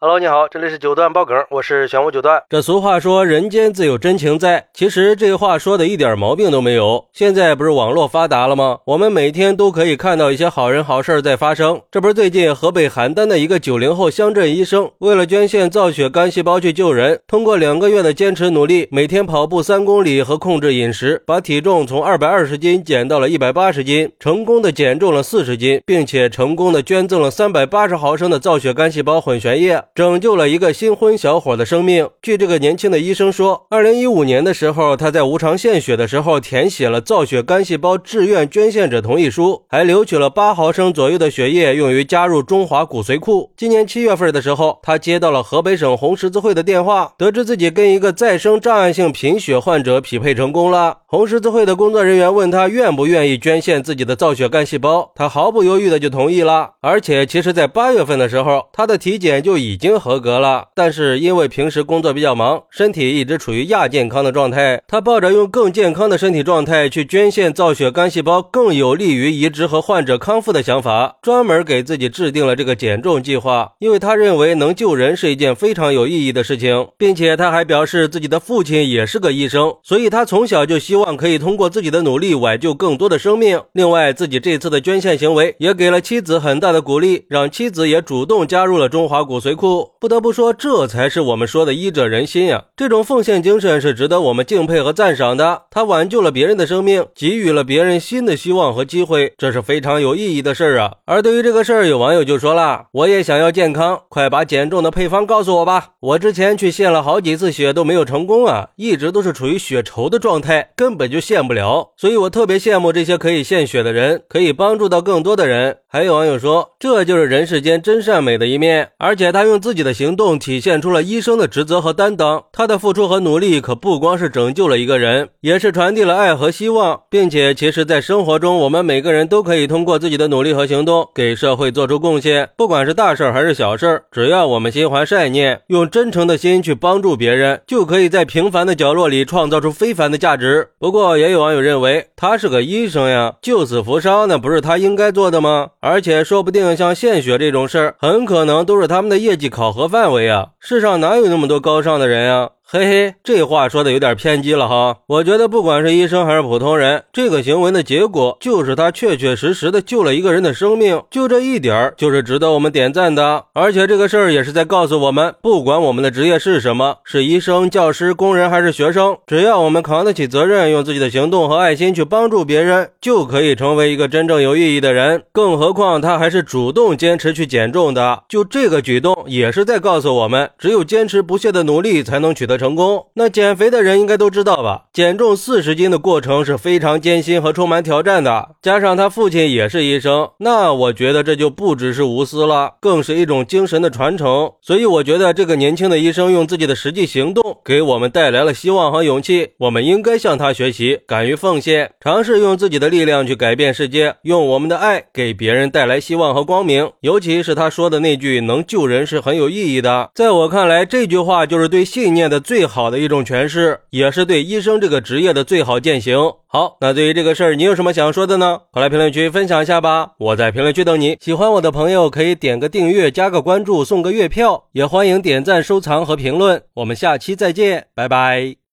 Hello，你好，这里是九段爆梗，我是玄武九段。这俗话说人间自有真情在，其实这话说的一点毛病都没有。现在不是网络发达了吗？我们每天都可以看到一些好人好事在发生。这不是最近河北邯郸的一个九零后乡镇医生，为了捐献造血干细胞去救人，通过两个月的坚持努力，每天跑步三公里和控制饮食，把体重从二百二十斤减到了一百八十斤，成功的减重了四十斤，并且成功的捐赠了三百八十毫升的造血干细胞混悬液。拯救了一个新婚小伙的生命。据这个年轻的医生说，二零一五年的时候，他在无偿献血的时候填写了造血干细胞志愿捐献者同意书，还留取了八毫升左右的血液用于加入中华骨髓库。今年七月份的时候，他接到了河北省红十字会的电话，得知自己跟一个再生障碍性贫血患者匹配成功了。红十字会的工作人员问他愿不愿意捐献自己的造血干细胞，他毫不犹豫的就同意了。而且，其实，在八月份的时候，他的体检就已经合。格了，但是因为平时工作比较忙，身体一直处于亚健康的状态。他抱着用更健康的身体状态去捐献造血干细胞，更有利于移植和患者康复的想法，专门给自己制定了这个减重计划。因为他认为能救人是一件非常有意义的事情，并且他还表示自己的父亲也是个医生，所以他从小就希望可以通过自己的努力挽救更多的生命。另外，自己这次的捐献行为也给了妻子很大的鼓励，让妻子也主动加入了中华骨髓库。不得不说，这才是我们说的医者仁心呀！这种奉献精神是值得我们敬佩和赞赏的。他挽救了别人的生命，给予了别人新的希望和机会，这是非常有意义的事儿啊！而对于这个事儿，有网友就说了：“我也想要健康，快把减重的配方告诉我吧！我之前去献了好几次血都没有成功啊，一直都是处于血稠的状态，根本就献不了。所以我特别羡慕这些可以献血的人，可以帮助到更多的人。”还有网友说：“这就是人世间真善美的一面。”而且他用自己的。行动体现出了医生的职责和担当，他的付出和努力可不光是拯救了一个人，也是传递了爱和希望，并且其实，在生活中，我们每个人都可以通过自己的努力和行动，给社会做出贡献。不管是大事还是小事，只要我们心怀善念，用真诚的心去帮助别人，就可以在平凡的角落里创造出非凡的价值。不过，也有网友认为，他是个医生呀，救死扶伤那不是他应该做的吗？而且，说不定像献血这种事儿，很可能都是他们的业绩考核。范围啊，世上哪有那么多高尚的人呀？嘿嘿，这话说的有点偏激了哈。我觉得不管是医生还是普通人，这个行为的结果就是他确确实实的救了一个人的生命，就这一点儿就是值得我们点赞的。而且这个事儿也是在告诉我们，不管我们的职业是什么，是医生、教师、工人还是学生，只要我们扛得起责任，用自己的行动和爱心去帮助别人，就可以成为一个真正有意义的人。更何况他还是主动坚持去减重的，就这个举动也是在告诉我们，只有坚持不懈的努力，才能取得。成功，那减肥的人应该都知道吧？减重四十斤的过程是非常艰辛和充满挑战的。加上他父亲也是医生，那我觉得这就不只是无私了，更是一种精神的传承。所以我觉得这个年轻的医生用自己的实际行动给我们带来了希望和勇气。我们应该向他学习，敢于奉献，尝试用自己的力量去改变世界，用我们的爱给别人带来希望和光明。尤其是他说的那句“能救人”是很有意义的。在我看来，这句话就是对信念的。最好的一种诠释，也是对医生这个职业的最好践行。好，那对于这个事儿，你有什么想说的呢？快来评论区分享一下吧！我在评论区等你。喜欢我的朋友可以点个订阅、加个关注、送个月票，也欢迎点赞、收藏和评论。我们下期再见，拜拜。